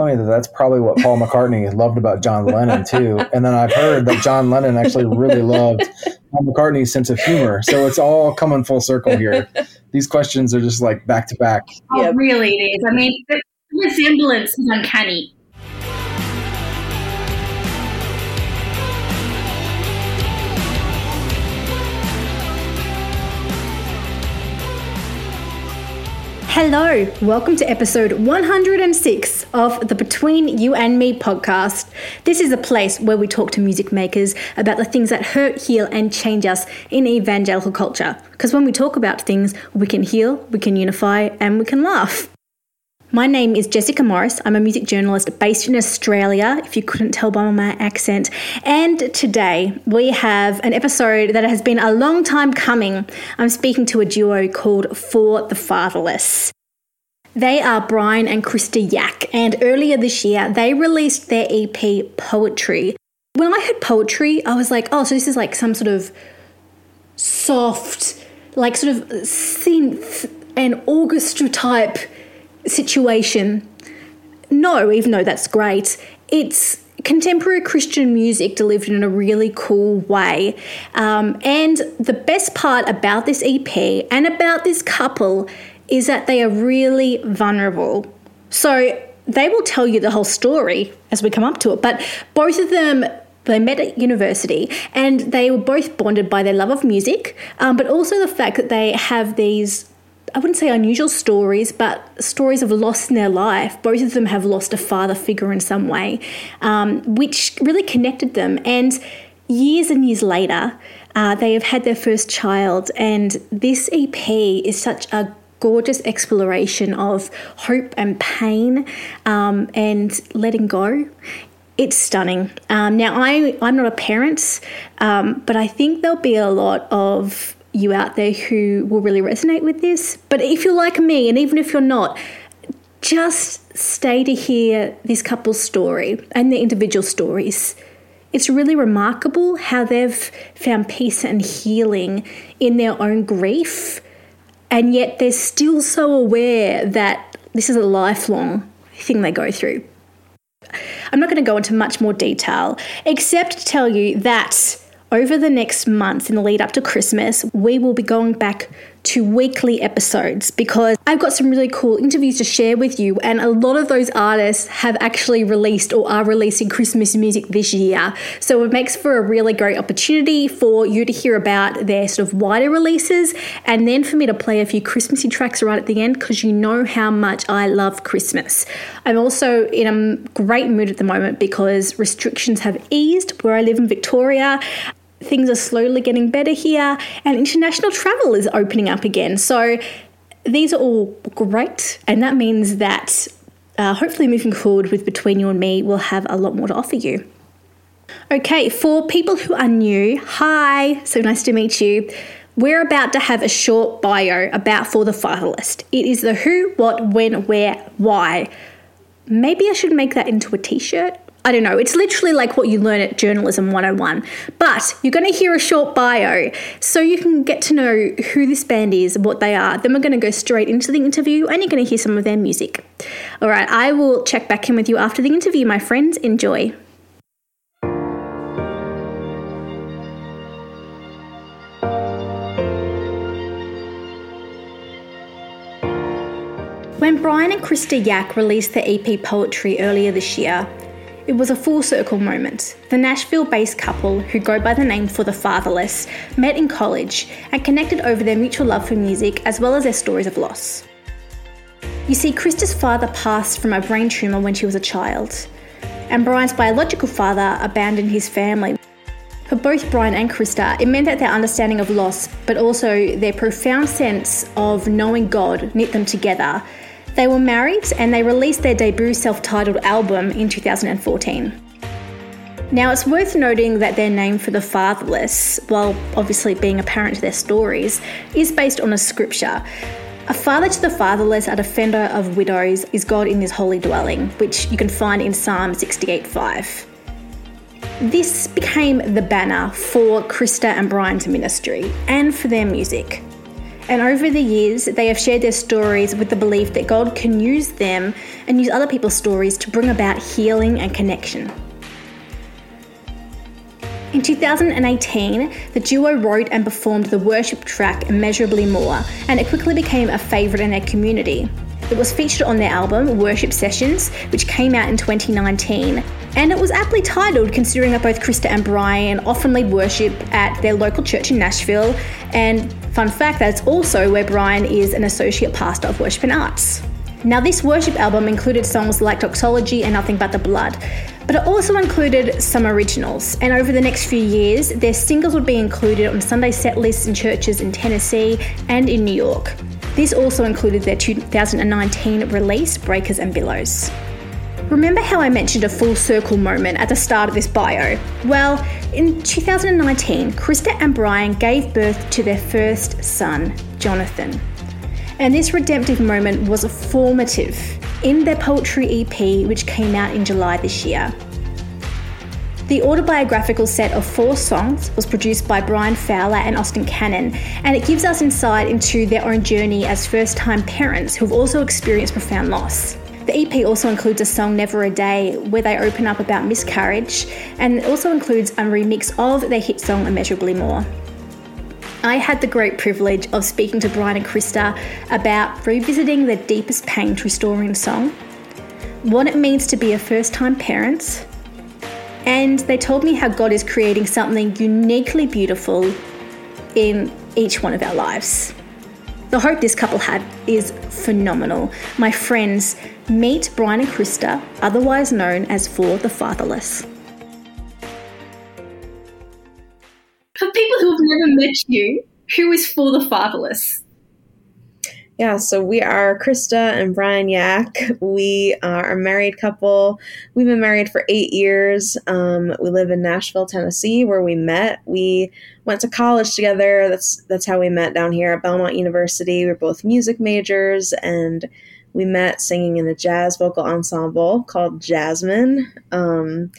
funny that that's probably what Paul McCartney loved about John Lennon too. And then I've heard that John Lennon actually really loved Paul McCartney's sense of humor. So it's all coming full circle here. These questions are just like back to back. Oh, yep. really? It is. I mean, the resemblance is uncanny. Hello, welcome to episode 106 of the Between You and Me podcast. This is a place where we talk to music makers about the things that hurt, heal, and change us in evangelical culture. Because when we talk about things, we can heal, we can unify, and we can laugh. My name is Jessica Morris. I'm a music journalist based in Australia, if you couldn't tell by my accent. And today we have an episode that has been a long time coming. I'm speaking to a duo called For the Fatherless. They are Brian and Krista Yak, and earlier this year they released their EP Poetry. When I heard poetry, I was like, oh, so this is like some sort of soft, like sort of synth and orchestra type situation. No, even though that's great, it's contemporary Christian music delivered in a really cool way. Um, and the best part about this EP and about this couple is that they are really vulnerable. So they will tell you the whole story as we come up to it. But both of them they met at university and they were both bonded by their love of music, um, but also the fact that they have these I wouldn't say unusual stories, but stories of loss in their life. Both of them have lost a father figure in some way, um, which really connected them. And years and years later, uh, they have had their first child, and this EP is such a gorgeous exploration of hope and pain um, and letting go. It's stunning. Um, now, I, I'm not a parent, um, but I think there'll be a lot of you out there who will really resonate with this. But if you're like me, and even if you're not, just stay to hear this couple's story and their individual stories. It's really remarkable how they've found peace and healing in their own grief, and yet they're still so aware that this is a lifelong thing they go through. I'm not going to go into much more detail, except to tell you that over the next months in the lead up to Christmas, we will be going back to weekly episodes because I've got some really cool interviews to share with you, and a lot of those artists have actually released or are releasing Christmas music this year. So it makes for a really great opportunity for you to hear about their sort of wider releases, and then for me to play a few Christmassy tracks right at the end because you know how much I love Christmas. I'm also in a great mood at the moment because restrictions have eased where I live in Victoria things are slowly getting better here, and international travel is opening up again. So these are all great, and that means that uh, hopefully moving forward with Between You and Me, we'll have a lot more to offer you. Okay, for people who are new, hi, so nice to meet you. We're about to have a short bio about For the Fatherless. It is the who, what, when, where, why. Maybe I should make that into a t shirt I don't know, it's literally like what you learn at Journalism 101. But you're going to hear a short bio so you can get to know who this band is, and what they are. Then we're going to go straight into the interview and you're going to hear some of their music. All right, I will check back in with you after the interview, my friends. Enjoy. When Brian and Krista Yak released their EP Poetry earlier this year, it was a full circle moment. The Nashville based couple, who go by the name For the Fatherless, met in college and connected over their mutual love for music as well as their stories of loss. You see, Krista's father passed from a brain tumour when she was a child, and Brian's biological father abandoned his family. For both Brian and Krista, it meant that their understanding of loss, but also their profound sense of knowing God, knit them together they were married and they released their debut self titled album in 2014. Now, it's worth noting that their name for the fatherless, while obviously being apparent to their stories, is based on a scripture. A father to the fatherless, a defender of widows, is God in his holy dwelling, which you can find in Psalm 68:5. This became the banner for Krista and Brian's ministry and for their music. And over the years, they have shared their stories with the belief that God can use them and use other people's stories to bring about healing and connection. In 2018, the duo wrote and performed the worship track Immeasurably More, and it quickly became a favourite in their community. It was featured on their album Worship Sessions, which came out in 2019, and it was aptly titled considering that both Krista and Brian often lead worship at their local church in Nashville. And fun fact, that's also where Brian is an associate pastor of worship and arts. Now, this worship album included songs like Doxology and Nothing But the Blood, but it also included some originals. And over the next few years, their singles would be included on Sunday set lists in churches in Tennessee and in New York. This also included their 2019 release, Breakers and Billows. Remember how I mentioned a full circle moment at the start of this bio? Well, in 2019, Krista and Brian gave birth to their first son, Jonathan. And this redemptive moment was a formative in their poetry EP, which came out in July this year. The autobiographical set of four songs was produced by Brian Fowler and Austin Cannon, and it gives us insight into their own journey as first time parents who've also experienced profound loss. The EP also includes a song Never a Day, where they open up about miscarriage, and it also includes a remix of their hit song Immeasurably More. I had the great privilege of speaking to Brian and Krista about revisiting their deepest pain to restoring the song, what it means to be a first time parent, and they told me how God is creating something uniquely beautiful in each one of our lives. The hope this couple had is phenomenal. My friends, meet Brian and Krista, otherwise known as For the Fatherless. For people who have never met you, who is For the Fatherless? Yeah, so we are Krista and Brian Yak. We are a married couple. We've been married for eight years. Um, we live in Nashville, Tennessee, where we met. We went to college together. That's that's how we met down here at Belmont University. We are both music majors, and we met singing in a jazz vocal ensemble called Jasmine. Um,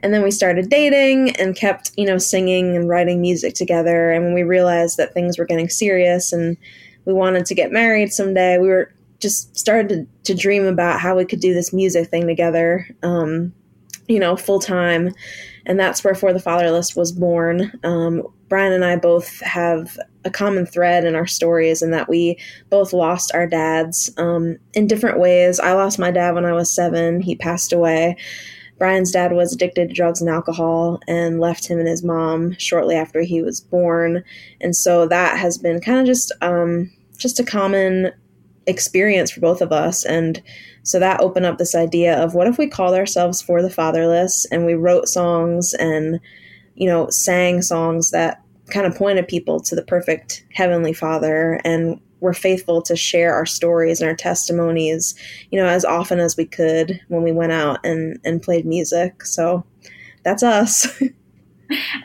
and then we started dating and kept, you know, singing and writing music together. And when we realized that things were getting serious and we wanted to get married someday. We were just started to, to dream about how we could do this music thing together, um, you know, full time. And that's where For the Fatherless was born. Um, Brian and I both have a common thread in our stories in that we both lost our dads um, in different ways. I lost my dad when I was seven, he passed away. Brian's dad was addicted to drugs and alcohol and left him and his mom shortly after he was born. And so that has been kind of just um, just a common experience for both of us. And so that opened up this idea of what if we called ourselves For the Fatherless and we wrote songs and, you know, sang songs that kind of pointed people to the perfect Heavenly Father and were faithful to share our stories and our testimonies, you know, as often as we could when we went out and, and played music. So that's us.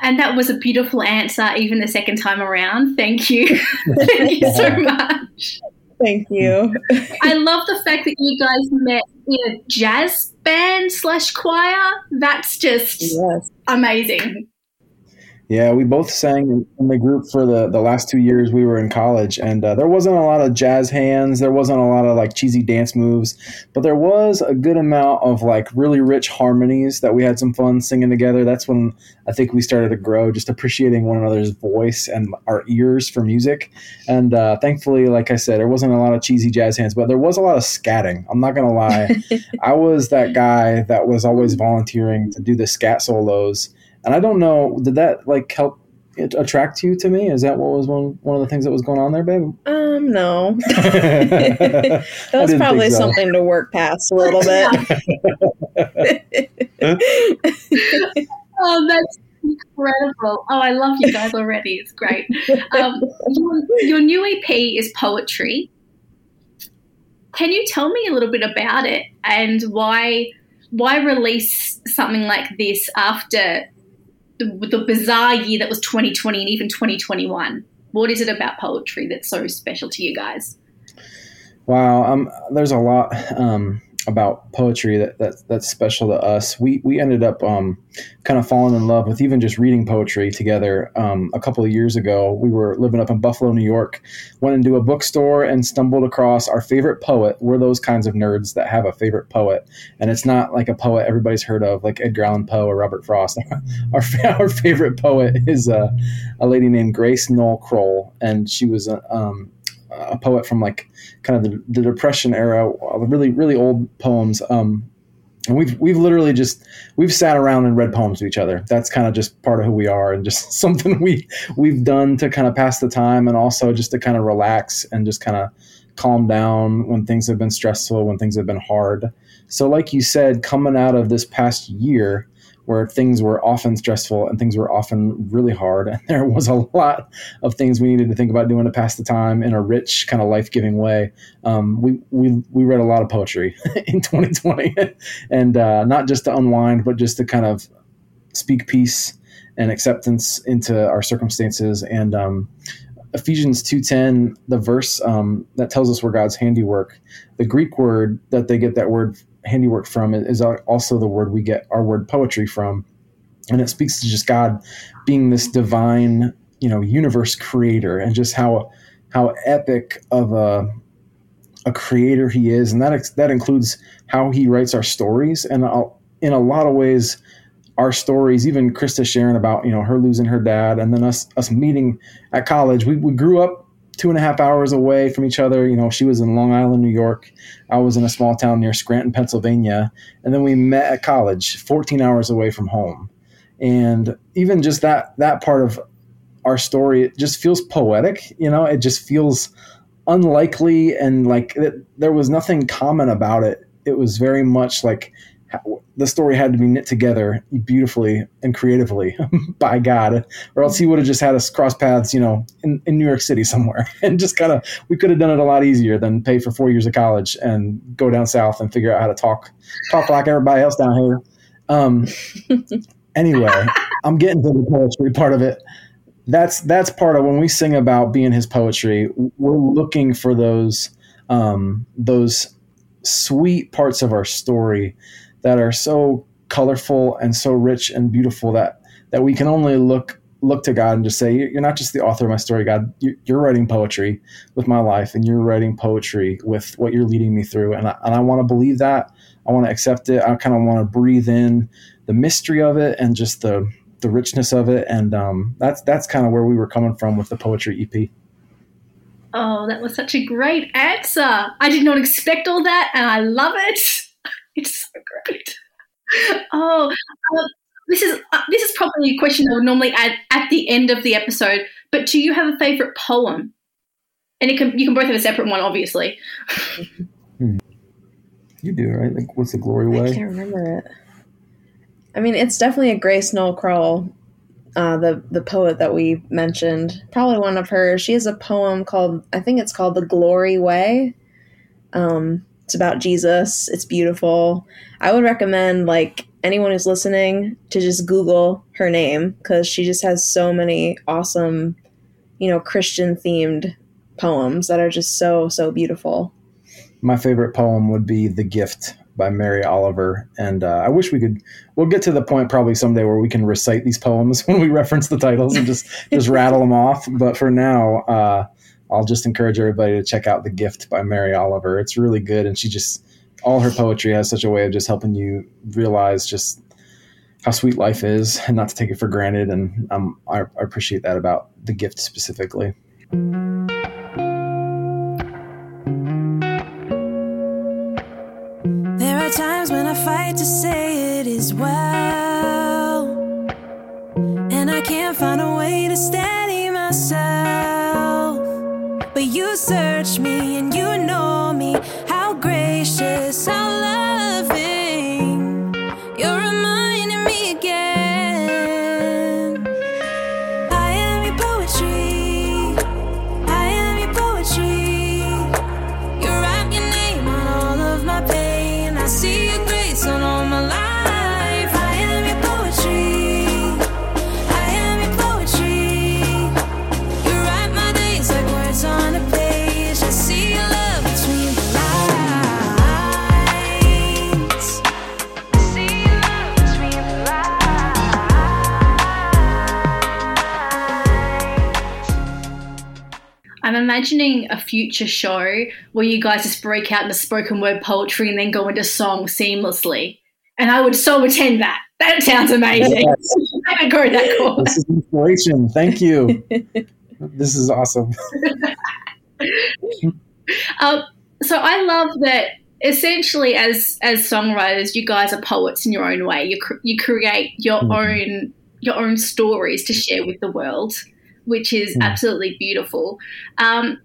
And that was a beautiful answer, even the second time around. Thank you. Thank you so much. Thank you. I love the fact that you guys met in a jazz band slash choir. That's just yes. amazing. Yeah, we both sang in the group for the, the last two years we were in college, and uh, there wasn't a lot of jazz hands. There wasn't a lot of like cheesy dance moves, but there was a good amount of like really rich harmonies that we had some fun singing together. That's when I think we started to grow, just appreciating one another's voice and our ears for music. And uh, thankfully, like I said, there wasn't a lot of cheesy jazz hands, but there was a lot of scatting. I'm not gonna lie, I was that guy that was always volunteering to do the scat solos and I don't know, did that like help attract you to me? Is that what was one one of the things that was going on there, babe? Um, no. that was probably so. something to work past a little bit. oh, that's incredible. Oh, I love you guys already. It's great. Um, your, your new EP is poetry. Can you tell me a little bit about it and why why release something like this after the, the bizarre year that was 2020 and even 2021? What is it about poetry that's so special to you guys? Wow, um, there's a lot. Um, about poetry that, that that's special to us. We we ended up um, kind of falling in love with even just reading poetry together. Um, a couple of years ago, we were living up in Buffalo, New York. Went into a bookstore and stumbled across our favorite poet. We're those kinds of nerds that have a favorite poet, and it's not like a poet everybody's heard of, like Edgar Allan Poe or Robert Frost. our our favorite poet is a, a lady named Grace Noll Crowell, and she was a um, a poet from like kind of the, the depression era really really old poems um, and we've we've literally just we've sat around and read poems to each other. That's kind of just part of who we are and just something we we've done to kind of pass the time and also just to kind of relax and just kind of calm down when things have been stressful when things have been hard. So like you said coming out of this past year where things were often stressful and things were often really hard. And there was a lot of things we needed to think about doing to pass the time in a rich, kind of life giving way. Um, we, we, we read a lot of poetry in 2020 and uh, not just to unwind, but just to kind of speak peace and acceptance into our circumstances. And um, Ephesians 2.10, the verse um, that tells us we're God's handiwork, the Greek word that they get that word handiwork from is also the word we get our word poetry from. And it speaks to just god being this divine you know universe creator and just how how epic of a a creator he is. And that that includes how he writes our stories. And in a lot of ways our stories even krista sharing about you know her losing her dad and then us us meeting at college. We, we grew up two and a half hours away from each other. You know, she was in Long Island, New York. I was in a small town near Scranton, Pennsylvania. And then we met at college, 14 hours away from home. And even just that that part of our story, it just feels poetic. You know, it just feels unlikely and like it, there was nothing common about it. It was very much like the story had to be knit together beautifully and creatively by God, or else he would have just had us cross paths, you know, in, in New York City somewhere, and just kind of we could have done it a lot easier than pay for four years of college and go down south and figure out how to talk talk like everybody else down here. Um, anyway, I'm getting to the poetry part of it. That's that's part of when we sing about being his poetry. We're looking for those um, those sweet parts of our story that are so colorful and so rich and beautiful that that we can only look look to God and just say, "You're not just the author of my story, God. You're writing poetry with my life, and you're writing poetry with what you're leading me through." And I, and I want to believe that. I want to accept it. I kind of want to breathe in the mystery of it and just the the richness of it. And um, that's that's kind of where we were coming from with the poetry EP. Oh, that was such a great answer. I did not expect all that, and I love it. It's so great. Oh, um, this is uh, this is probably a question I would normally add at the end of the episode. But do you have a favorite poem? And it can you can both have a separate one, obviously. Hmm. You do, right? Like, what's the glory way? I can't remember it. I mean, it's definitely a Grace Noll Crowell, uh, the the poet that we mentioned. Probably one of hers. She has a poem called I think it's called "The Glory Way." Um, it's about Jesus. It's beautiful. I would recommend like anyone who's listening to just Google her name because she just has so many awesome, you know, Christian themed poems that are just so so beautiful. My favorite poem would be "The Gift" by Mary Oliver, and uh, I wish we could. We'll get to the point probably someday where we can recite these poems when we reference the titles and just just rattle them off. But for now, uh, I'll just encourage everybody to check out The Gift by Mary Oliver. It's really good. And she just, all her poetry has such a way of just helping you realize just how sweet life is and not to take it for granted. And um, I, I appreciate that about The Gift specifically. There are times when I fight to say it is well, imagining a future show where you guys just break out into spoken word poetry and then go into song seamlessly. And I would so attend that. That sounds amazing. Yes. I would go that course. This is inspiration. Thank you. this is awesome. um, so I love that essentially as as songwriters you guys are poets in your own way you, cr- you create your mm-hmm. own your own stories to share with the world which is mm. absolutely beautiful um,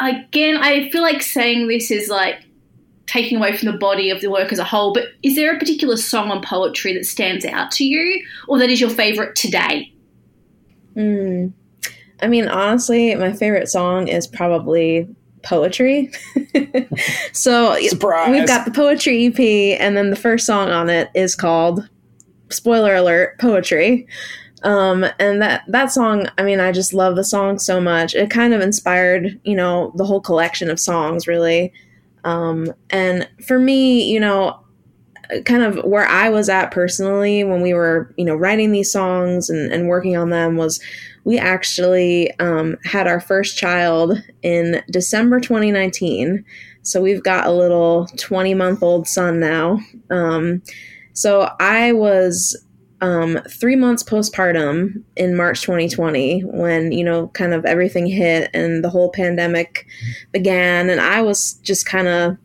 again i feel like saying this is like taking away from the body of the work as a whole but is there a particular song on poetry that stands out to you or that is your favorite today mm. i mean honestly my favorite song is probably poetry. so Surprise. we've got the poetry EP, and then the first song on it is called spoiler alert poetry. Um, and that that song, I mean, I just love the song so much. It kind of inspired, you know, the whole collection of songs, really. Um, and for me, you know, kind of where I was at personally when we were, you know, writing these songs and, and working on them was we actually um, had our first child in December 2019. So we've got a little 20 month old son now. Um, so I was um, three months postpartum in March 2020 when, you know, kind of everything hit and the whole pandemic began. And I was just kind of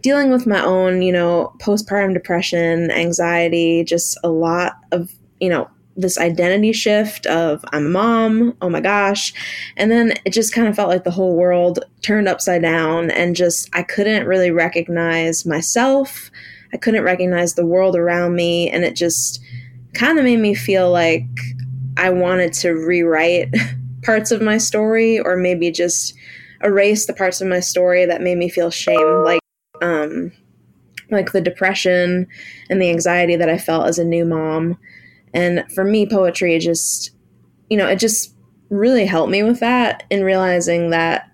dealing with my own, you know, postpartum depression, anxiety, just a lot of, you know, this identity shift of I'm a mom, oh my gosh. And then it just kind of felt like the whole world turned upside down and just I couldn't really recognize myself. I couldn't recognize the world around me and it just kind of made me feel like I wanted to rewrite parts of my story or maybe just erase the parts of my story that made me feel shame like um like the depression and the anxiety that I felt as a new mom. And for me, poetry just, you know, it just really helped me with that in realizing that,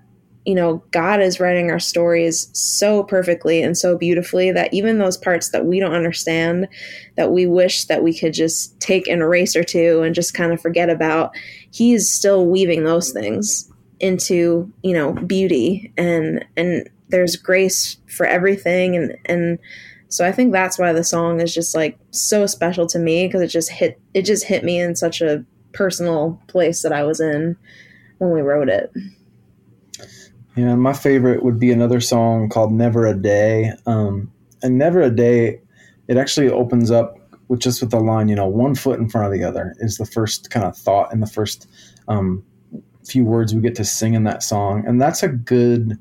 you know, God is writing our stories so perfectly and so beautifully that even those parts that we don't understand, that we wish that we could just take an erase or two and just kind of forget about, He's still weaving those things into, you know, beauty and, and, there's grace for everything and and so I think that's why the song is just like so special to me because it just hit it just hit me in such a personal place that I was in when we wrote it. Yeah, my favorite would be another song called "Never a Day." Um, and "Never a Day," it actually opens up with just with the line, you know, one foot in front of the other is the first kind of thought and the first um, few words we get to sing in that song, and that's a good,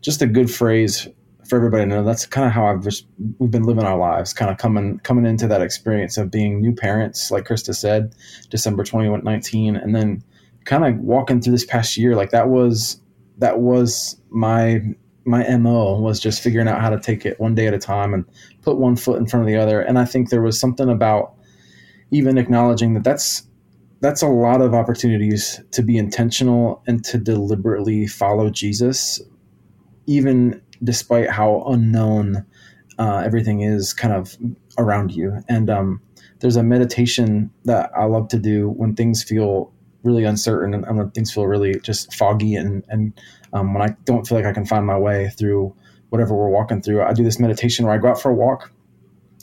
just a good phrase for everybody to know. That's kind of how I've just we've been living our lives, kind of coming coming into that experience of being new parents, like Krista said, December 2019, and then kind of walking through this past year, like that was that was my my mo was just figuring out how to take it one day at a time and put one foot in front of the other. And I think there was something about even acknowledging that that's that's a lot of opportunities to be intentional and to deliberately follow Jesus even despite how unknown uh, everything is kind of around you. And um, there's a meditation that I love to do when things feel really uncertain and, and things feel really just foggy and, and um, when I don't feel like I can find my way through whatever we're walking through. I do this meditation where I go out for a walk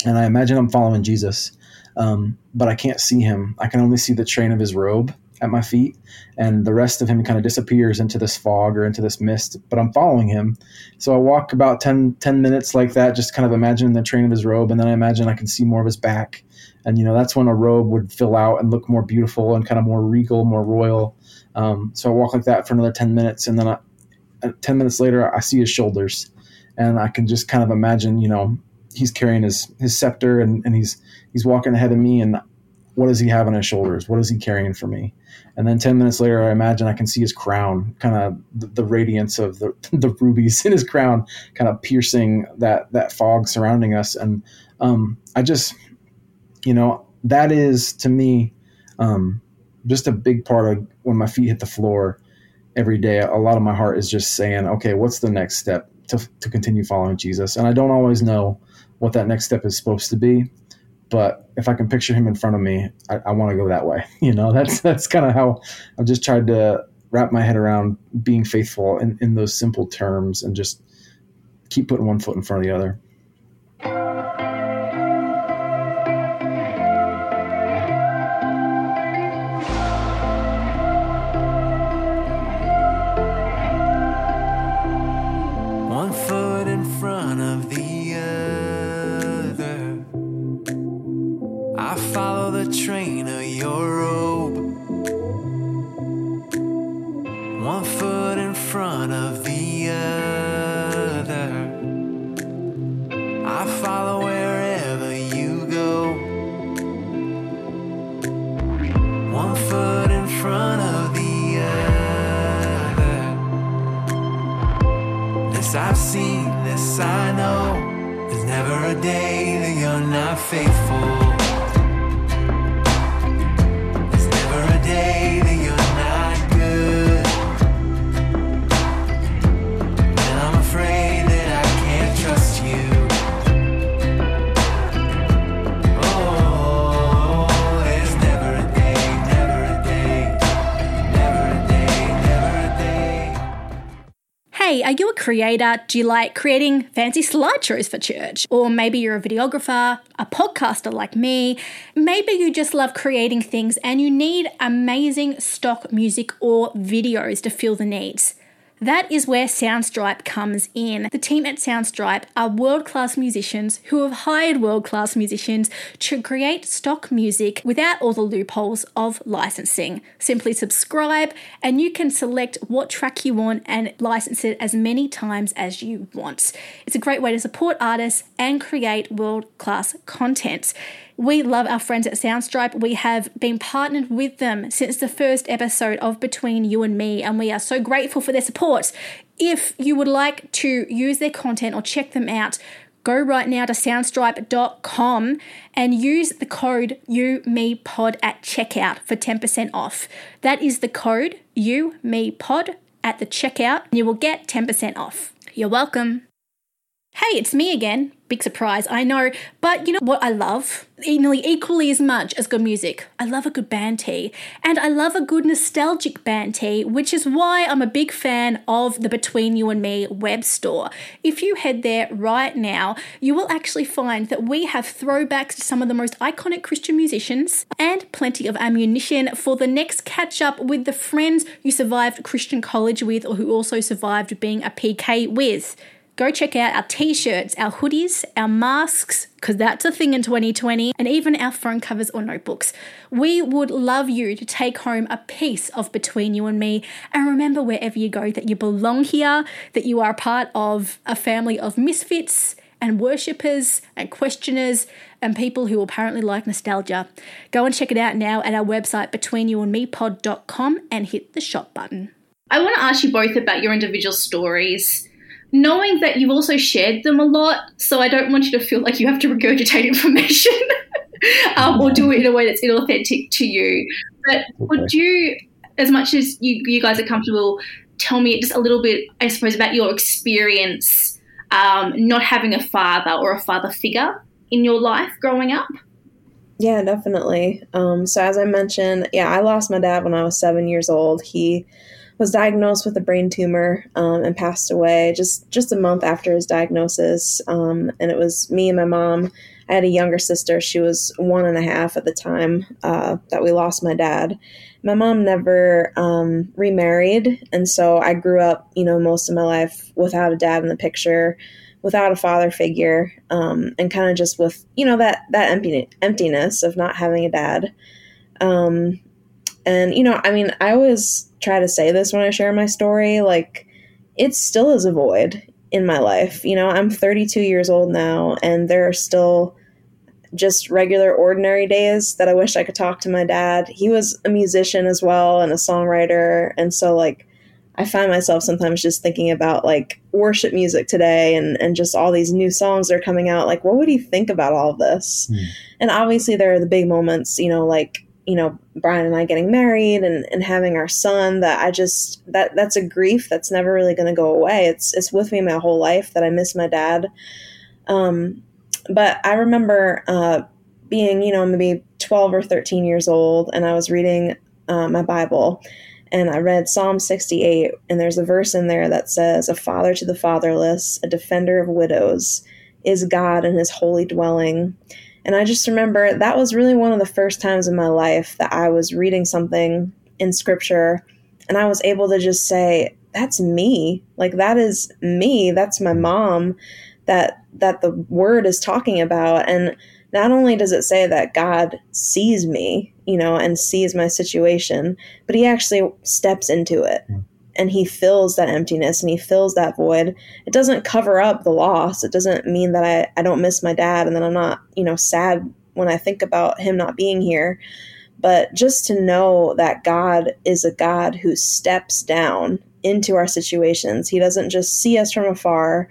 and I imagine I'm following Jesus, um, but I can't see him. I can only see the train of his robe at my feet, and the rest of him kind of disappears into this fog or into this mist. But I'm following him, so I walk about 10, 10 minutes like that, just kind of imagining the train of his robe, and then I imagine I can see more of his back, and you know that's when a robe would fill out and look more beautiful and kind of more regal, more royal. Um, so I walk like that for another ten minutes, and then I, uh, ten minutes later I see his shoulders, and I can just kind of imagine, you know, he's carrying his his scepter and, and he's he's walking ahead of me and what does he have on his shoulders? What is he carrying for me? And then 10 minutes later, I imagine I can see his crown, kind of the, the, radiance of the, the rubies in his crown, kind of piercing that, that fog surrounding us. And um, I just, you know, that is to me um, just a big part of when my feet hit the floor every day. A lot of my heart is just saying, okay, what's the next step to, to continue following Jesus? And I don't always know what that next step is supposed to be but if I can picture him in front of me, I, I want to go that way. You know, that's that's kind of how I've just tried to wrap my head around being faithful in, in those simple terms and just keep putting one foot in front of the other. Day that you're not faithful. Creator? Do you like creating fancy slideshows for church? Or maybe you're a videographer, a podcaster like me. Maybe you just love creating things and you need amazing stock music or videos to fill the needs. That is where Soundstripe comes in. The team at Soundstripe are world class musicians who have hired world class musicians to create stock music without all the loopholes of licensing. Simply subscribe and you can select what track you want and license it as many times as you want. It's a great way to support artists and create world class content. We love our friends at Soundstripe. We have been partnered with them since the first episode of Between You and Me, and we are so grateful for their support. If you would like to use their content or check them out, go right now to soundstripe.com and use the code UMePod at checkout for 10% off. That is the code UMePod at the checkout, and you will get 10% off. You're welcome. Hey, it's me again. Big surprise, I know. But you know what I love? Nearly equally as much as good music. I love a good band tee. And I love a good nostalgic band tee, which is why I'm a big fan of the Between You and Me web store. If you head there right now, you will actually find that we have throwbacks to some of the most iconic Christian musicians and plenty of ammunition for the next catch up with the friends you survived Christian college with or who also survived being a PK with go check out our t shirts, our hoodies, our masks, because that's a thing in 2020, and even our phone covers or notebooks. We would love you to take home a piece of Between You and Me. And remember, wherever you go, that you belong here, that you are a part of a family of misfits and worshippers and questioners and people who apparently like nostalgia. Go and check it out now at our website, betweenyouandmepod.com, and hit the shop button. I want to ask you both about your individual stories, knowing that you've also shared them a lot. So I don't want you to feel like you have to regurgitate information um, or do it in a way that's inauthentic to you. But would you, as much as you, you guys are comfortable, tell me just a little bit, I suppose, about your experience um, not having a father or a father figure in your life growing up? Yeah, definitely. Um, so as I mentioned, yeah, I lost my dad when I was seven years old. He was diagnosed with a brain tumor um, and passed away just just a month after his diagnosis. Um, and it was me and my mom. I had a younger sister. She was one and a half at the time uh, that we lost my dad. My mom never um, remarried, and so I grew up, you know, most of my life without a dad in the picture without a father figure um, and kind of just with you know that that emptiness of not having a dad um, and you know i mean i always try to say this when i share my story like it still is a void in my life you know i'm 32 years old now and there are still just regular ordinary days that i wish i could talk to my dad he was a musician as well and a songwriter and so like I find myself sometimes just thinking about like worship music today and, and just all these new songs that are coming out. Like, what would he think about all of this? Mm. And obviously, there are the big moments, you know, like, you know, Brian and I getting married and, and having our son that I just, that that's a grief that's never really going to go away. It's, it's with me my whole life that I miss my dad. Um, but I remember uh, being, you know, maybe 12 or 13 years old and I was reading uh, my Bible and I read Psalm 68, and there's a verse in there that says, A father to the fatherless, a defender of widows, is God in his holy dwelling. And I just remember that was really one of the first times in my life that I was reading something in scripture and I was able to just say, That's me. Like, that is me. That's my mom that that the word is talking about. And not only does it say that God sees me, you know, and sees my situation, but he actually steps into it hmm. And he fills that emptiness and he fills that void. It doesn't cover up the loss. It doesn't mean that I, I don't miss my dad and that I'm not, you know, sad when I think about him not being here. But just to know that God is a God who steps down into our situations. He doesn't just see us from afar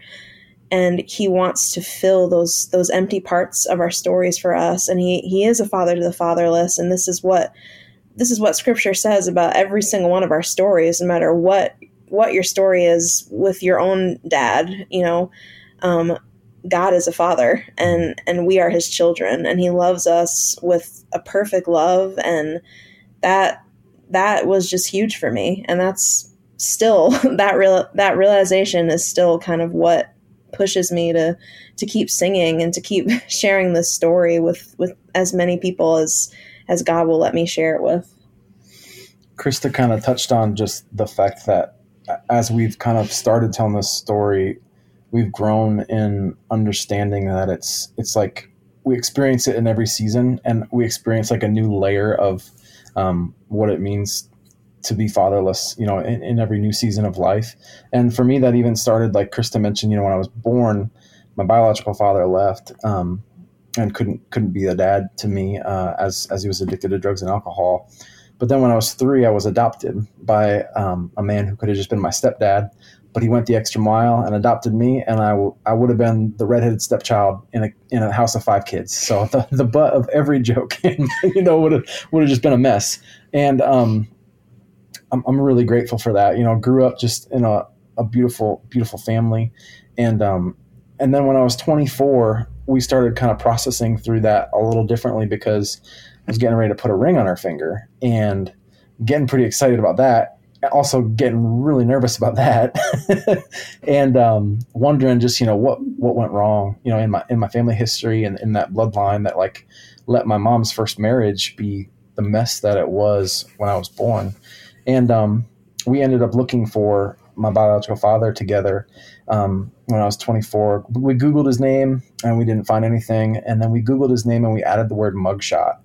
and he wants to fill those those empty parts of our stories for us and he he is a father to the fatherless and this is what this is what scripture says about every single one of our stories no matter what what your story is with your own dad you know? Um, god is a father and and we are his children and he loves us with a perfect love and that that was just huge for me. And that's still that real that realization is still kind of what pushes me to to keep singing and to keep sharing this story with with as many people as as God will let me share it with. Krista kind of touched on just the fact that as we've kind of started telling this story, we've grown in understanding that it's it's like we experience it in every season, and we experience like a new layer of um, what it means to be fatherless, you know, in, in every new season of life. And for me, that even started like Krista mentioned, you know, when I was born, my biological father left. Um, and couldn't couldn't be a dad to me uh, as as he was addicted to drugs and alcohol. But then when I was three, I was adopted by um, a man who could have just been my stepdad, but he went the extra mile and adopted me, and I, w- I would have been the redheaded stepchild in a in a house of five kids. So the, the butt of every joke, you know, would have would have just been a mess. And um, I'm I'm really grateful for that. You know, grew up just in a, a beautiful beautiful family, and um, and then when I was 24, we started kind of processing through that a little differently because I was getting ready to put a ring on her finger and getting pretty excited about that. Also getting really nervous about that, and um, wondering just you know what what went wrong you know in my in my family history and in that bloodline that like let my mom's first marriage be the mess that it was when I was born, and um, we ended up looking for my biological father together um, when I was 24. We Googled his name and we didn't find anything. And then we Googled his name and we added the word mugshot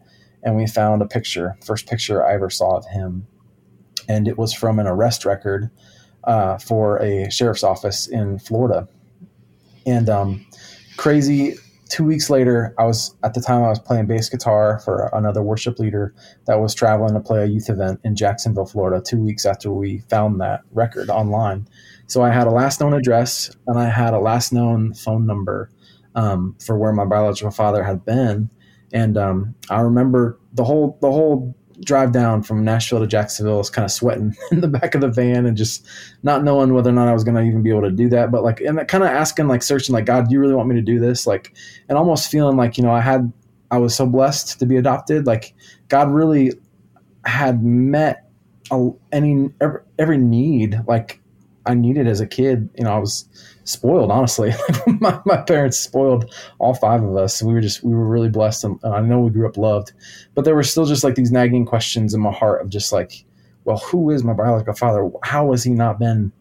and we found a picture, first picture I ever saw of him. And it was from an arrest record uh, for a sheriff's office in Florida. And um, crazy, two weeks later, I was at the time I was playing bass guitar for another worship leader that was traveling to play a youth event in Jacksonville, Florida, two weeks after we found that record online. So I had a last known address and I had a last known phone number um, for where my biological father had been. And um, I remember the whole the whole drive down from Nashville to Jacksonville was kind of sweating in the back of the van and just not knowing whether or not I was going to even be able to do that. But like, and kind of asking, like, searching, like, God, do you really want me to do this? Like, and almost feeling like, you know, I had, I was so blessed to be adopted. Like, God really had met a, any every, every need like I needed as a kid. You know, I was spoiled, honestly. my, my parents spoiled all five of us. We were just, we were really blessed. And I know we grew up loved, but there were still just like these nagging questions in my heart of just like, well, who is my biological father? How has he not been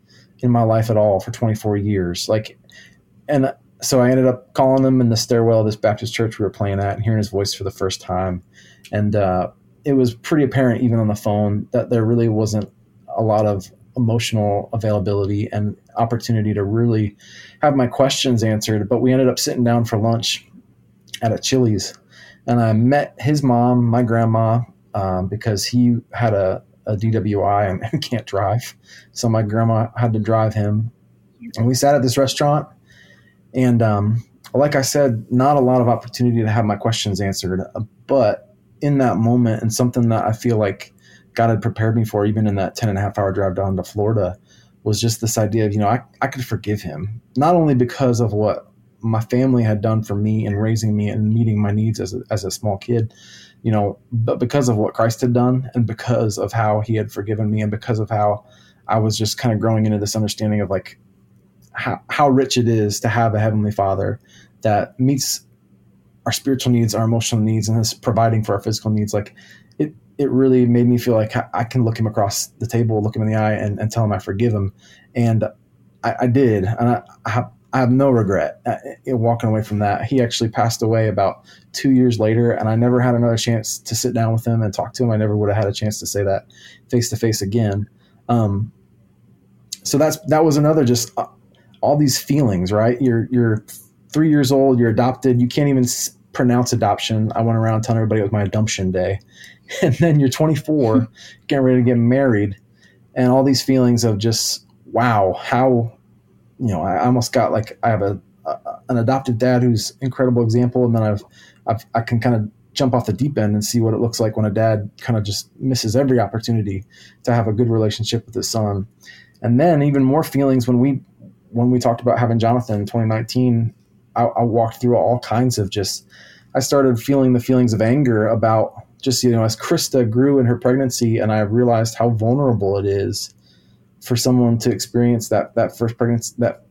in my life at all for 24 years? Like, and so I ended up calling him in the stairwell of this Baptist church we were playing at and hearing his voice for the first time. And, uh, it was pretty apparent even on the phone that there really wasn't a lot of emotional availability and opportunity to really have my questions answered. But we ended up sitting down for lunch at a Chili's, and I met his mom, my grandma, um, because he had a, a DWI and, and can't drive. So my grandma had to drive him. And we sat at this restaurant, and um, like I said, not a lot of opportunity to have my questions answered. But in that moment, and something that I feel like God had prepared me for, even in that 10 and a half hour drive down to Florida, was just this idea of, you know, I, I could forgive him, not only because of what my family had done for me in raising me and meeting my needs as a, as a small kid, you know, but because of what Christ had done and because of how he had forgiven me and because of how I was just kind of growing into this understanding of like how, how rich it is to have a heavenly father that meets our spiritual needs, our emotional needs, and is providing for our physical needs. Like it, really made me feel like I can look him across the table, look him in the eye, and, and tell him I forgive him. And I, I did, and I, I, have, I have no regret uh, in walking away from that. He actually passed away about two years later, and I never had another chance to sit down with him and talk to him. I never would have had a chance to say that face to face again. Um, so that's that was another just uh, all these feelings, right? You're you're three years old, you're adopted, you can't even pronounce adoption. I went around telling everybody it was my adoption day, and then you're 24, getting ready to get married, and all these feelings of just wow, how you know I almost got like I have a, a an adopted dad who's incredible example, and then I've, I've I can kind of jump off the deep end and see what it looks like when a dad kind of just misses every opportunity to have a good relationship with his son and then even more feelings when we when we talked about having jonathan in 2019 I, I, walked through all kinds of just i started feeling the feelings of anger about just you know as krista grew in her pregnancy and i realized how vulnerable it is for someone to experience that that first pregnancy that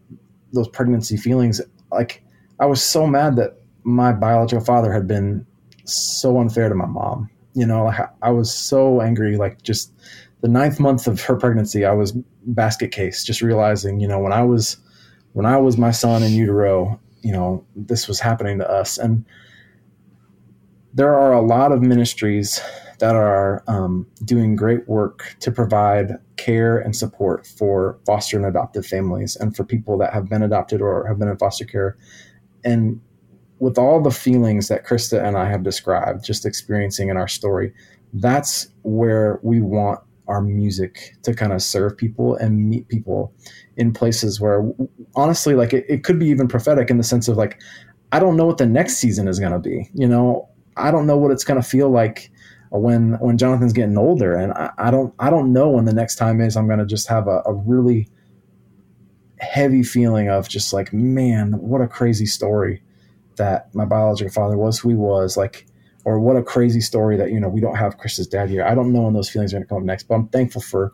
those pregnancy feelings. Like i was so mad that my biological father had been so unfair to my mom you know like i was so angry like just the ninth month of her pregnancy, I was basket case, just realizing, you know, when I was when I was my son in utero, you know, this was happening to us. And there are a lot of ministries that are um, doing great work to provide care and support for foster and adoptive families and for people that have been adopted or have been in foster care. And with all the feelings that Krista and I have described, just experiencing in our story, that's where we want our music to kind of serve people and meet people in places where honestly like it, it could be even prophetic in the sense of like i don't know what the next season is going to be you know? I don't know what it's going to feel like when when jonathan's getting older and I, I don't i don't know when the next time is i'm going to just have a, a really heavy feeling of just like man what a crazy story that my biological father was who he was like or what a crazy story that you know we don't have Krista's dad here. I don't know when those feelings are going to come up next, but I'm thankful for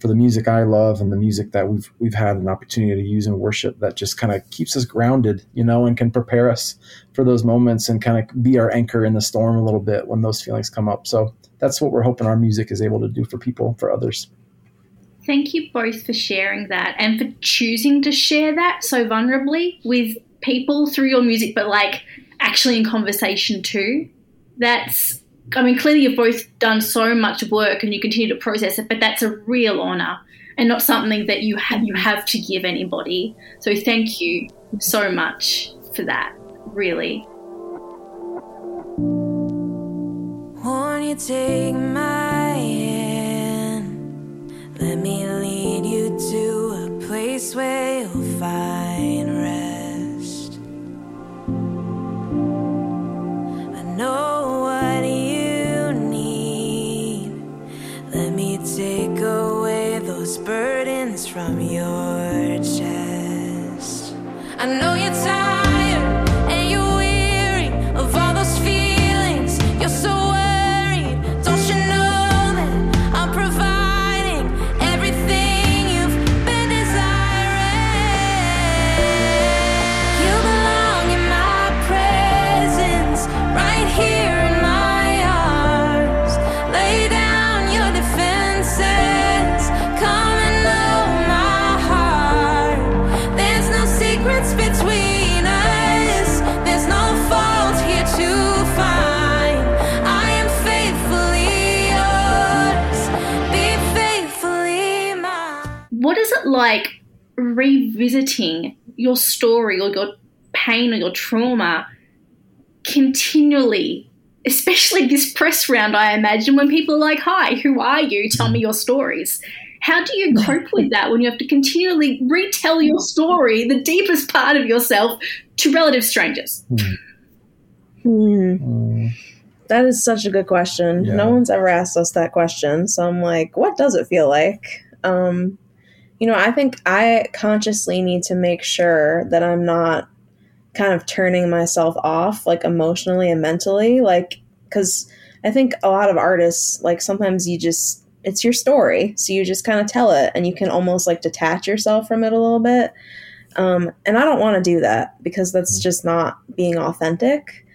for the music I love and the music that we've we've had an opportunity to use in worship that just kind of keeps us grounded, you know, and can prepare us for those moments and kind of be our anchor in the storm a little bit when those feelings come up. So that's what we're hoping our music is able to do for people, for others. Thank you both for sharing that and for choosing to share that so vulnerably with people through your music, but like actually in conversation too that's I mean, clearly you've both done so much work and you continue to process it, but that's a real honor and not something that you have you have to give anybody. So thank you so much for that. Really. Won't you take my hand? Let me lead you to a place where you'll find rest. I know burdens from your chest. I know you're tired like revisiting your story or your pain or your trauma continually? Especially this press round, I imagine, when people are like, Hi, who are you? Tell me your stories. How do you cope with that when you have to continually retell your story, the deepest part of yourself, to relative strangers? Hmm. Mm, That is such a good question. Yeah. No one's ever asked us that question. So I'm like, what does it feel like? Um, you know, I think I consciously need to make sure that I'm not kind of turning myself off like emotionally and mentally like cuz I think a lot of artists like sometimes you just it's your story so you just kind of tell it and you can almost like detach yourself from it a little bit. Um, and I don't want to do that because that's just not being authentic.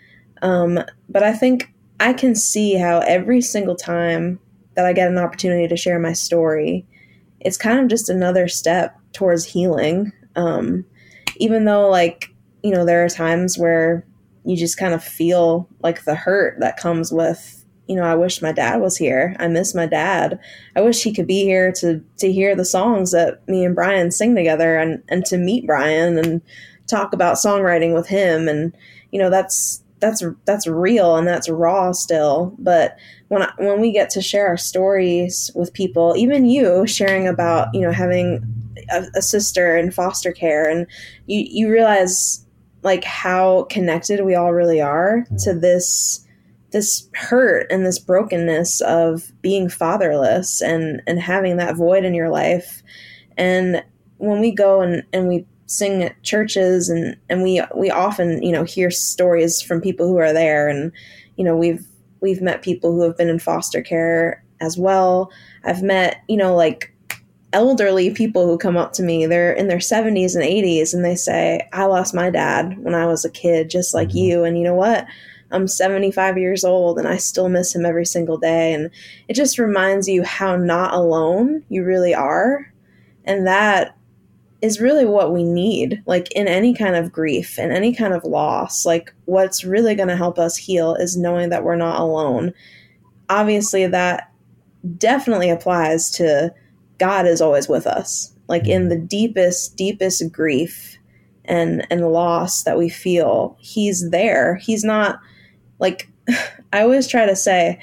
Um, but I think I can see how every single time that I get an opportunity to share my story it's kind of just another step towards healing. Um, even though like you know there are times where you just kind of feel like the hurt that comes with you know i wish my dad was here. I miss my dad. I wish he could be here to to hear the songs that me and brian sing together and and to meet brian and talk about songwriting with him. And you know that's that's that's real and that's raw still. But when I, when we get to share our stories with people even you sharing about you know having a, a sister in foster care and you you realize like how connected we all really are to this this hurt and this brokenness of being fatherless and and having that void in your life. And when we go and and we sing at churches and and we we often you know hear stories from people who are there and you know we've we've met people who have been in foster care as well. I've met you know like elderly people who come up to me. They're in their 70s and 80s and they say i lost my dad when i was a kid just like mm-hmm. you and you know what? I'm 75 years old and i still miss him every single day. And it just reminds you how not alone you really are and that is really what we need like in any kind of grief and any kind of loss. Like what's really going to help us heal is knowing that we're not alone. Obviously that definitely applies to god is always with us. Like in the deepest deepest grief and and loss that we feel he's there. He's not like i always try to say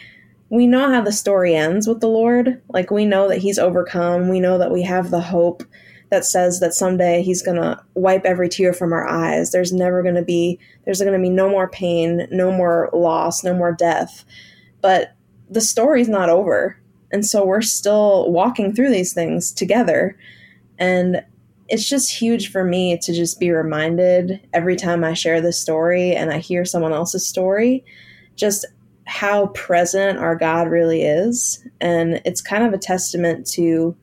we know how the story ends with the lord. Like we know that he's overcome. We know that we have the hope that says that someday he's going to wipe every tear from our eyes. There's never going to be there's going to be no more pain, no more loss, no more death. But the story's not over. And so we're still walking through these things together. And it's just huge for me to just be reminded every time I share this story and I hear someone else's story, just how present our God really is. And it's kind of a testament to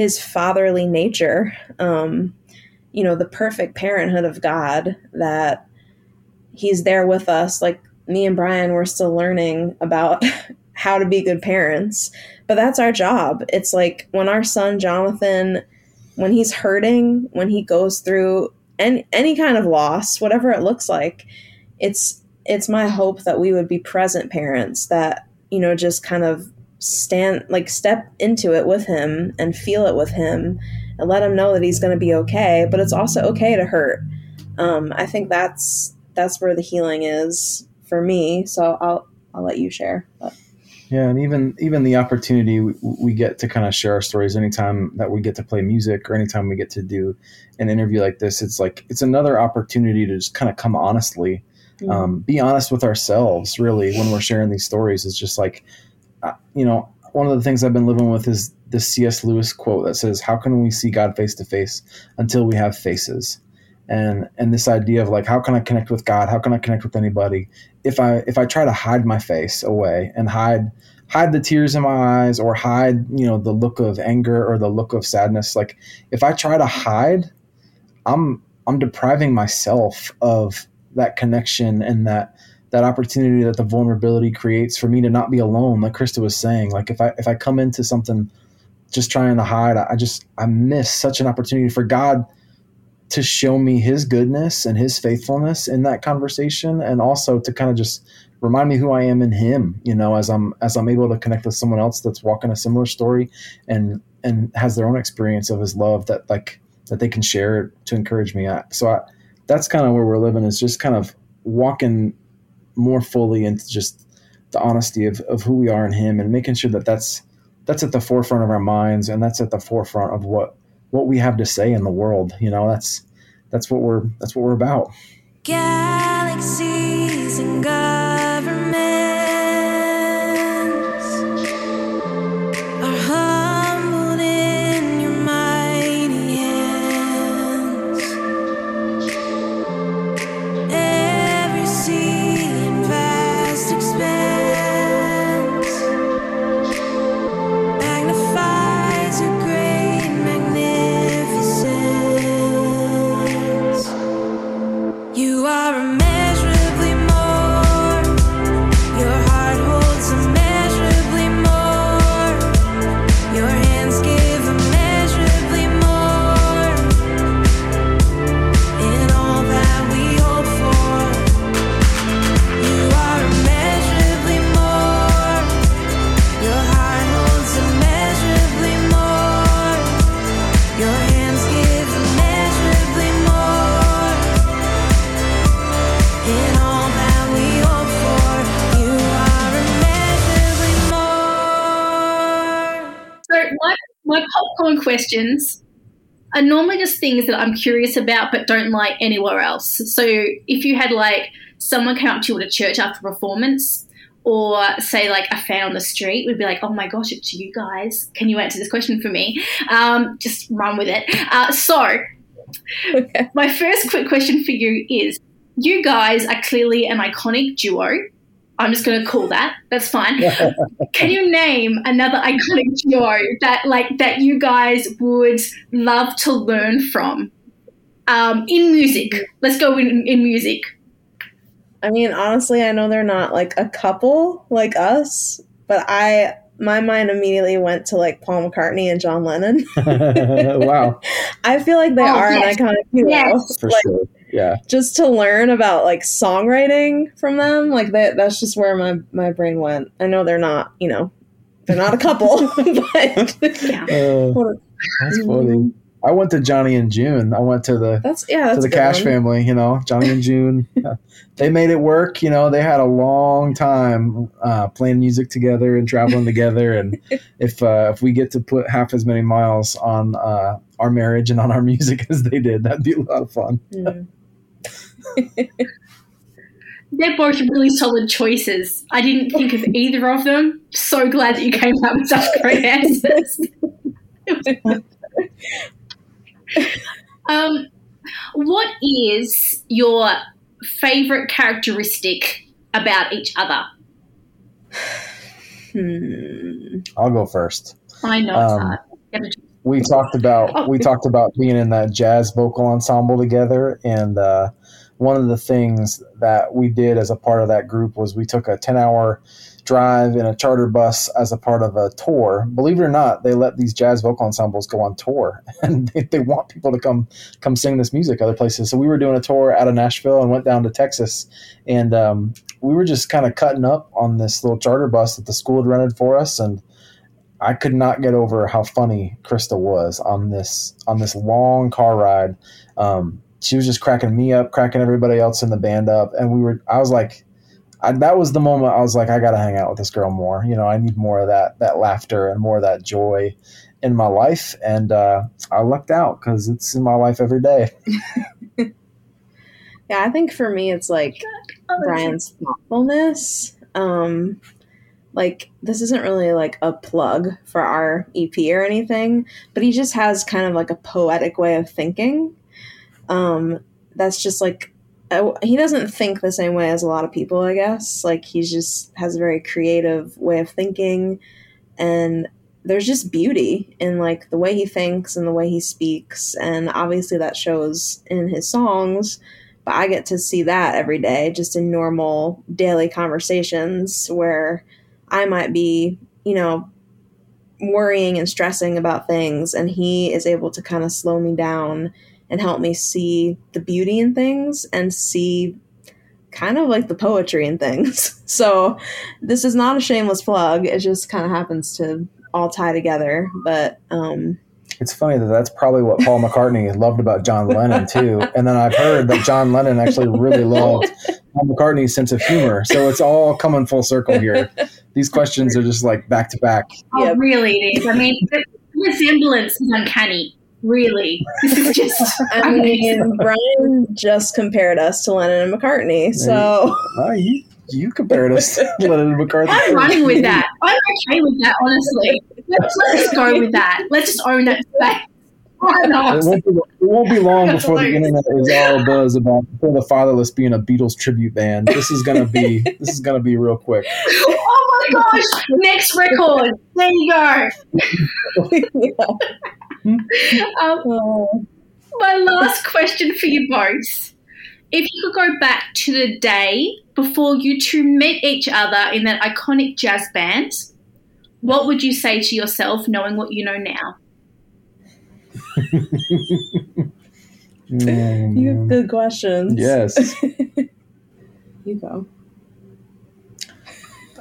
his fatherly nature, um, you know, the perfect parenthood of God that he's there with us. Like me and Brian, we're still learning about how to be good parents, but that's our job. It's like when our son Jonathan, when he's hurting, when he goes through any, any kind of loss, whatever it looks like, it's it's my hope that we would be present parents that you know just kind of stand like step into it with him and feel it with him and let him know that he's going to be okay but it's also okay to hurt um, i think that's that's where the healing is for me so i'll i'll let you share but. Yeah, and even even the opportunity we, we get to kind of share our stories anytime that we get to play music or anytime we get to do an interview like this, it's like it's another opportunity to just kind of come honestly, Mm-hmm. um, be honest with ourselves. Really, when we're sharing these stories, it's just like, you know, one of the things I've been living with is the C.S. Lewis quote that says, "How can we see God face to face until we have faces?" And and this idea of like, how can I connect with God? How can I connect with anybody? If I if I try to hide my face away and hide hide the tears in my eyes or hide you know the look of anger or the look of sadness, like if I try to hide, I'm I'm depriving myself of that connection and that that opportunity that the vulnerability creates for me to not be alone like krista was saying. Like if i if i come into something just trying to hide i, just i miss such an opportunity for god to show me his goodness and his faithfulness in that conversation and also to kind of just remind me who i am in him you know as i'm as i'm able to connect with someone else that's walking a similar story and and has their own experience of his love that like that they can share to encourage me. I, so I, that's kind of where we're living is just kind of walking more fully into just the honesty of, of who we are in him and making sure that that's that's at the forefront of our minds and that's at the forefront of what what we have to say in the world you know that's that's what we're that's what we're about. Galaxies and questions are normally just things that I'm curious about but don't like anywhere else. So if you had like someone come up to you at a church after a performance, or say like a fan on the street would be like, "Oh my gosh, it's you guys! Can you answer this question for me?" Um, just run with it. Uh, so, Okay. my first quick question for you is: You guys are clearly an iconic duo. I'm just going to call that. That's fine. Can you name another iconic duo that like that you guys would love to learn from um, in music? Let's go in, in music. I mean, honestly, I know they're not like a couple like us, but I my mind immediately went to like Paul McCartney and John Lennon. wow, I feel like they Oh, are yes. an iconic duo. Yes. for Like, sure. Yeah, just to learn about like songwriting from them, like that that's just where my my brain went. I know they're not, you know, they're not a couple, but Yeah. Uh, that's funny. I went to Johnny and June. I went to the that's yeah, that's to the Cash one. family. You know, Johnny and June. Yeah. They made it work. You know, they had a long time uh, playing music together and traveling together. And if uh, if we get to put half as many miles on uh, our marriage and on our music as they did, that'd be a lot of fun. Mm. They're both really solid choices. I didn't think of either of them. So glad that you came up with such great answers. um, what is your favorite characteristic about each other? Hmm. I'll go first. I know it's Um, hard. You have to- we talked about we talked about being in that jazz vocal ensemble together and uh, one of the things that we did as a part of that group was we took a 10 hour drive in a charter bus as a part of a tour believe it or not they let these jazz vocal ensembles go on tour and they, they want people to come come sing this music other places so we were doing a tour out of nashville and went down to texas and um, we were just kind of cutting up on this little charter bus that the school had rented for us and I could not get over how funny Krista was on this on this long car ride. Um, she was just cracking me up, cracking everybody else in the band up, and we were. I was like, I, that was the moment I was like, I got to hang out with this girl more. You know, I need more of that that laughter and more of that joy in my life, and uh, I lucked out because it's in my life every day. Yeah, I think for me it's like Brian's thoughtfulness. Um, like this isn't really like a plug for our EP or anything, but he just has kind of like a poetic way of thinking. Um, that's just like he doesn't think the same way as a lot of people, I guess. Like he just has a very creative way of thinking, and there's just beauty in like the way he thinks and the way he speaks, and obviously that shows in his songs but I get to see that every day just in normal daily conversations where I might be, you know, worrying and stressing about things and he is able to kind of slow me down and help me see the beauty in things and see kind of like the poetry in things. So this is not a shameless plug. It just kind of happens to all tie together, but um It's funny that that's probably what Paul McCartney loved about John Lennon too. And then I've heard that John Lennon actually really loved Paul McCartney's sense of humor. So it's all coming full circle here. These questions are just like back to back. Oh, Yep. really? It is. I mean, the resemblance is uncanny. Really, this is just. I mean, Brian just compared us to Lennon and McCartney, so Oh, you you compared us to Lennon and McCartney. I'm running with that. I'm okay with that, honestly. Let's, let's just go with that. Let's just own that space. Why not? It won't, be, it won't be long before the internet is all buzz about the Fatherless being a Beatles tribute band. This is gonna be this is gonna be real quick. Oh my gosh! Next record. There you go. yeah. Um, my last question for you both. If you could go back to the day before you two met each other in that iconic jazz band, what would you say to yourself knowing what you know now? You have good questions. yes. You go.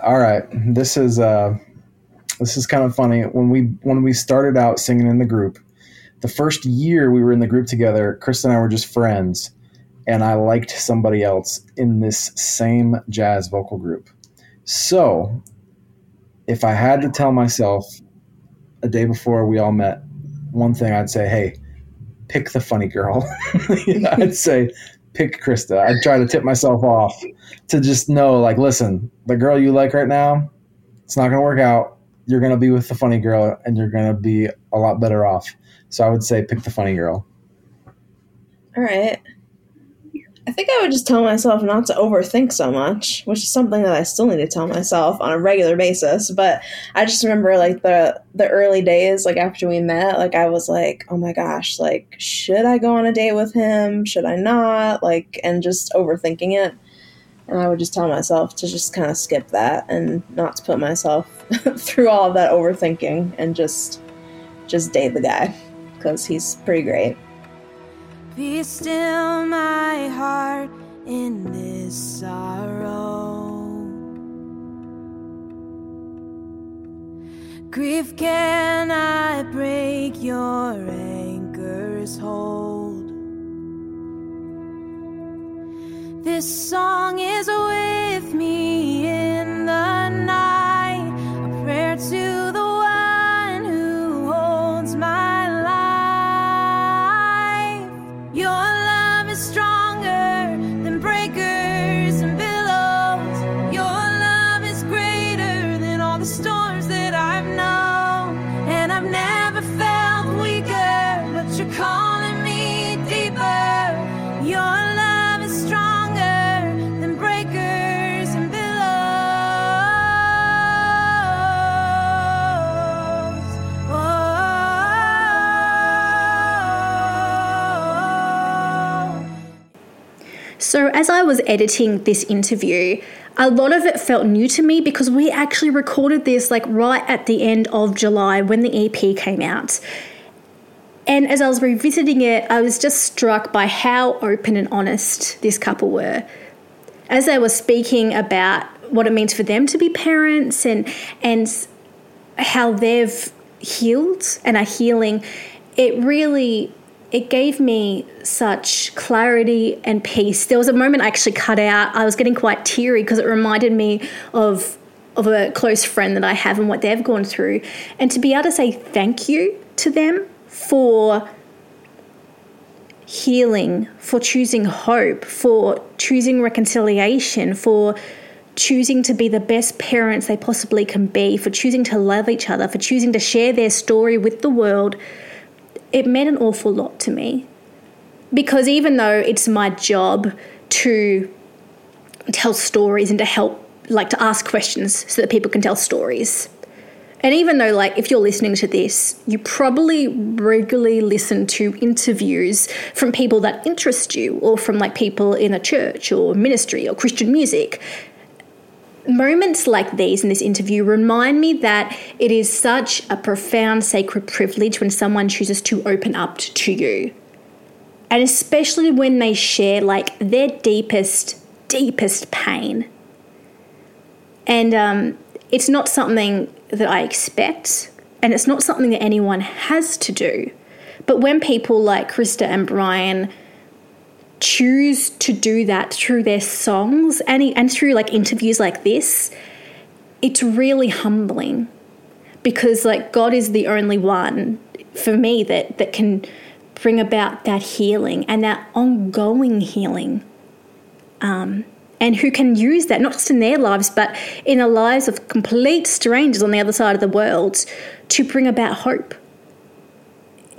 All right. This is uh this is kind of funny. When we when we started out singing in the group, the first year we were in the group together, Chris and I were just friends, and I liked somebody else in this same jazz vocal group. So, if I had to tell myself a day before we all met, one thing I'd say, hey, pick the funny girl. I'd say, pick Krista. I'd try to tip myself off to just know, like, listen, the girl you like right now, it's not going to work out. You're going to be with the funny girl and you're going to be a lot better off. So I would say, pick the funny girl. All right. I think I would just tell myself not to overthink so much, which is something that I still need to tell myself on a regular basis. But I just remember like the the early days, like after we met, like I was like, oh my gosh, like should I go on a date with him? Should I not? Like, and just overthinking it. And I would just tell myself to just kind of skip that and not to put myself through all that overthinking and just just date the guy because he's pretty great. Be still my heart in this sorrow. Grief cannot break your anchor's hold. This song is with me in the night, to the one who holds my So, as I was editing this interview, a lot of it felt new to me because we actually recorded this like right at the end of July when the EP came out. And as I was revisiting it, I was just struck by how open and honest this couple were. As they were speaking about what it means for them to be parents and and how they've healed and are healing, it really it gave me such clarity and peace. There was a moment I actually cut out. I was getting quite teary because it reminded me of of a close friend that I have and what they've gone through. And to be able to say thank you to them for healing, for choosing hope, for choosing reconciliation, for choosing to be the best parents they possibly can be, for choosing to love each other, for choosing to share their story with the world, it meant an awful lot to me. Because even though it's my job to tell stories and to help, like to ask questions so that people can tell stories. And even though, like, if you're listening to this, you probably regularly listen to interviews from people that interest you or from like people in a church or ministry or Christian music. Moments like these in this interview remind me that it is such a profound sacred privilege when someone chooses to open up to you. And especially when they share like their deepest, deepest pain. And um, it's not something that I expect, and it's not something that anyone has to do. But when people like Krista and Brian choose to do that through their songs and, and through like interviews like this, it's really humbling because like God is the only one for me that that can bring about that healing and that ongoing healing. Um, and who can use that not just in their lives but in the lives of complete strangers on the other side of the world to bring about hope.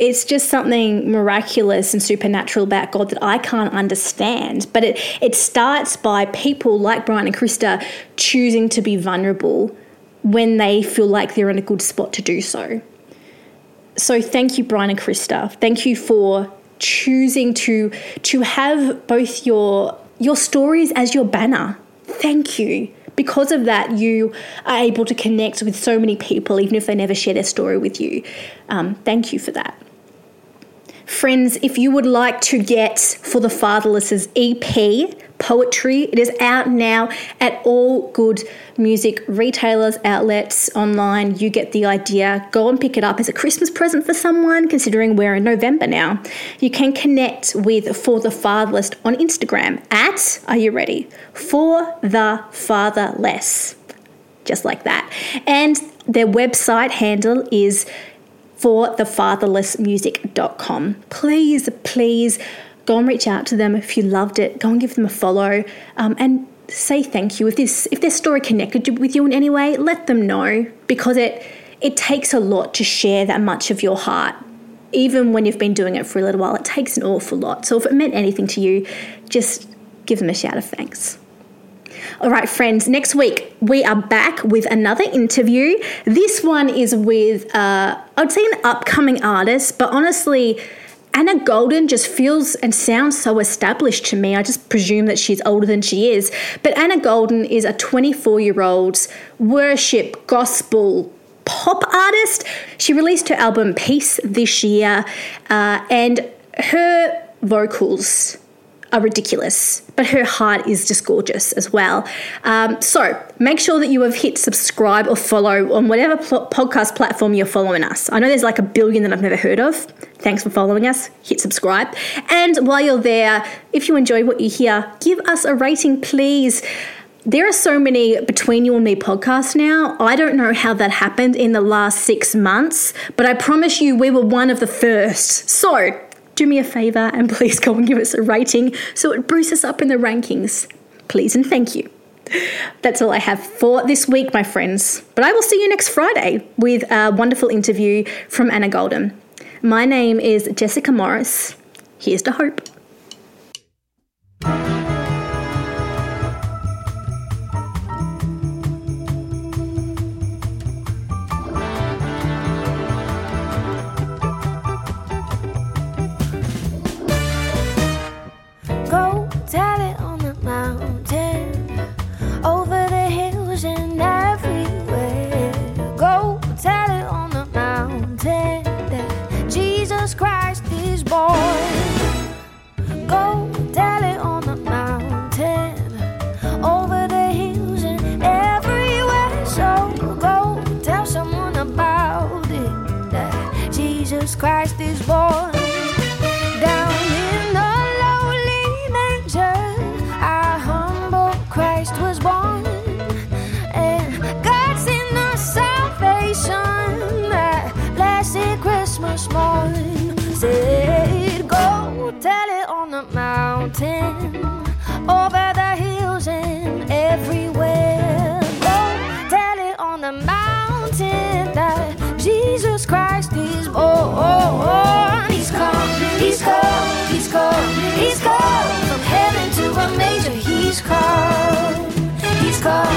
It's just something miraculous and supernatural about God that I can't understand. But it, it starts by people like Brian and Krista choosing to be vulnerable when they feel like they're in a good spot to do so. So thank you, Brian and Krista. Thank you for choosing to to have both your your stories as your banner. Thank you. Because of that, you are able to connect with so many people, even if they never share their story with you. Um, thank you for that. Friends, if you would like to get For the Fatherless's EP, Poetry, it is out now at all good music retailers, outlets, online. You get the idea. Go and pick it up as a Christmas present for someone, considering we're in November now. You can connect with For the Fatherless on Instagram at, are you ready? For the Fatherless. Just like that. And their website handle is for thefatherlessmusic.com. Please, please go and reach out to them if you loved it. Go and give them a follow um, and say thank you. If this if their story connected with you in any way, let them know because it it takes a lot to share that much of your heart. Even when you've been doing it for a little while, it takes an awful lot. So if it meant anything to you, just give them a shout of thanks. All right, friends, next week we are back with another interview. This one is with, uh, I would say, an upcoming artist, but honestly, Anna Golden just feels and sounds so established to me. I just presume that she's older than she is. But Anna Golden is a 24 year old worship gospel pop artist. She released her album Peace this year, uh, and her vocals are ridiculous, but her heart is just gorgeous as well. Um, so make sure that you have hit subscribe or follow on whatever pl- podcast platform you're following us. I know there's like a billion that I've never heard of. Thanks for following us. Hit subscribe. And while you're there, if you enjoy what you hear, give us a rating, please. There are so many Between You and Me podcasts now. I don't know how that happened in the last six months, but I promise you we were one of the first. So do me a favor and please go and give us a rating so it boosts us up in the rankings. Please and thank you. That's all I have for this week, my friends. But I will see you next Friday with a wonderful interview from Anna Golden. My name is Jessica Morris. Here's to hope. Born. Go tell it on the mountain, over the hills and everywhere. So go tell someone about it that Jesus Christ is born. Come, he's come from heaven to a manger. He's come, he's come,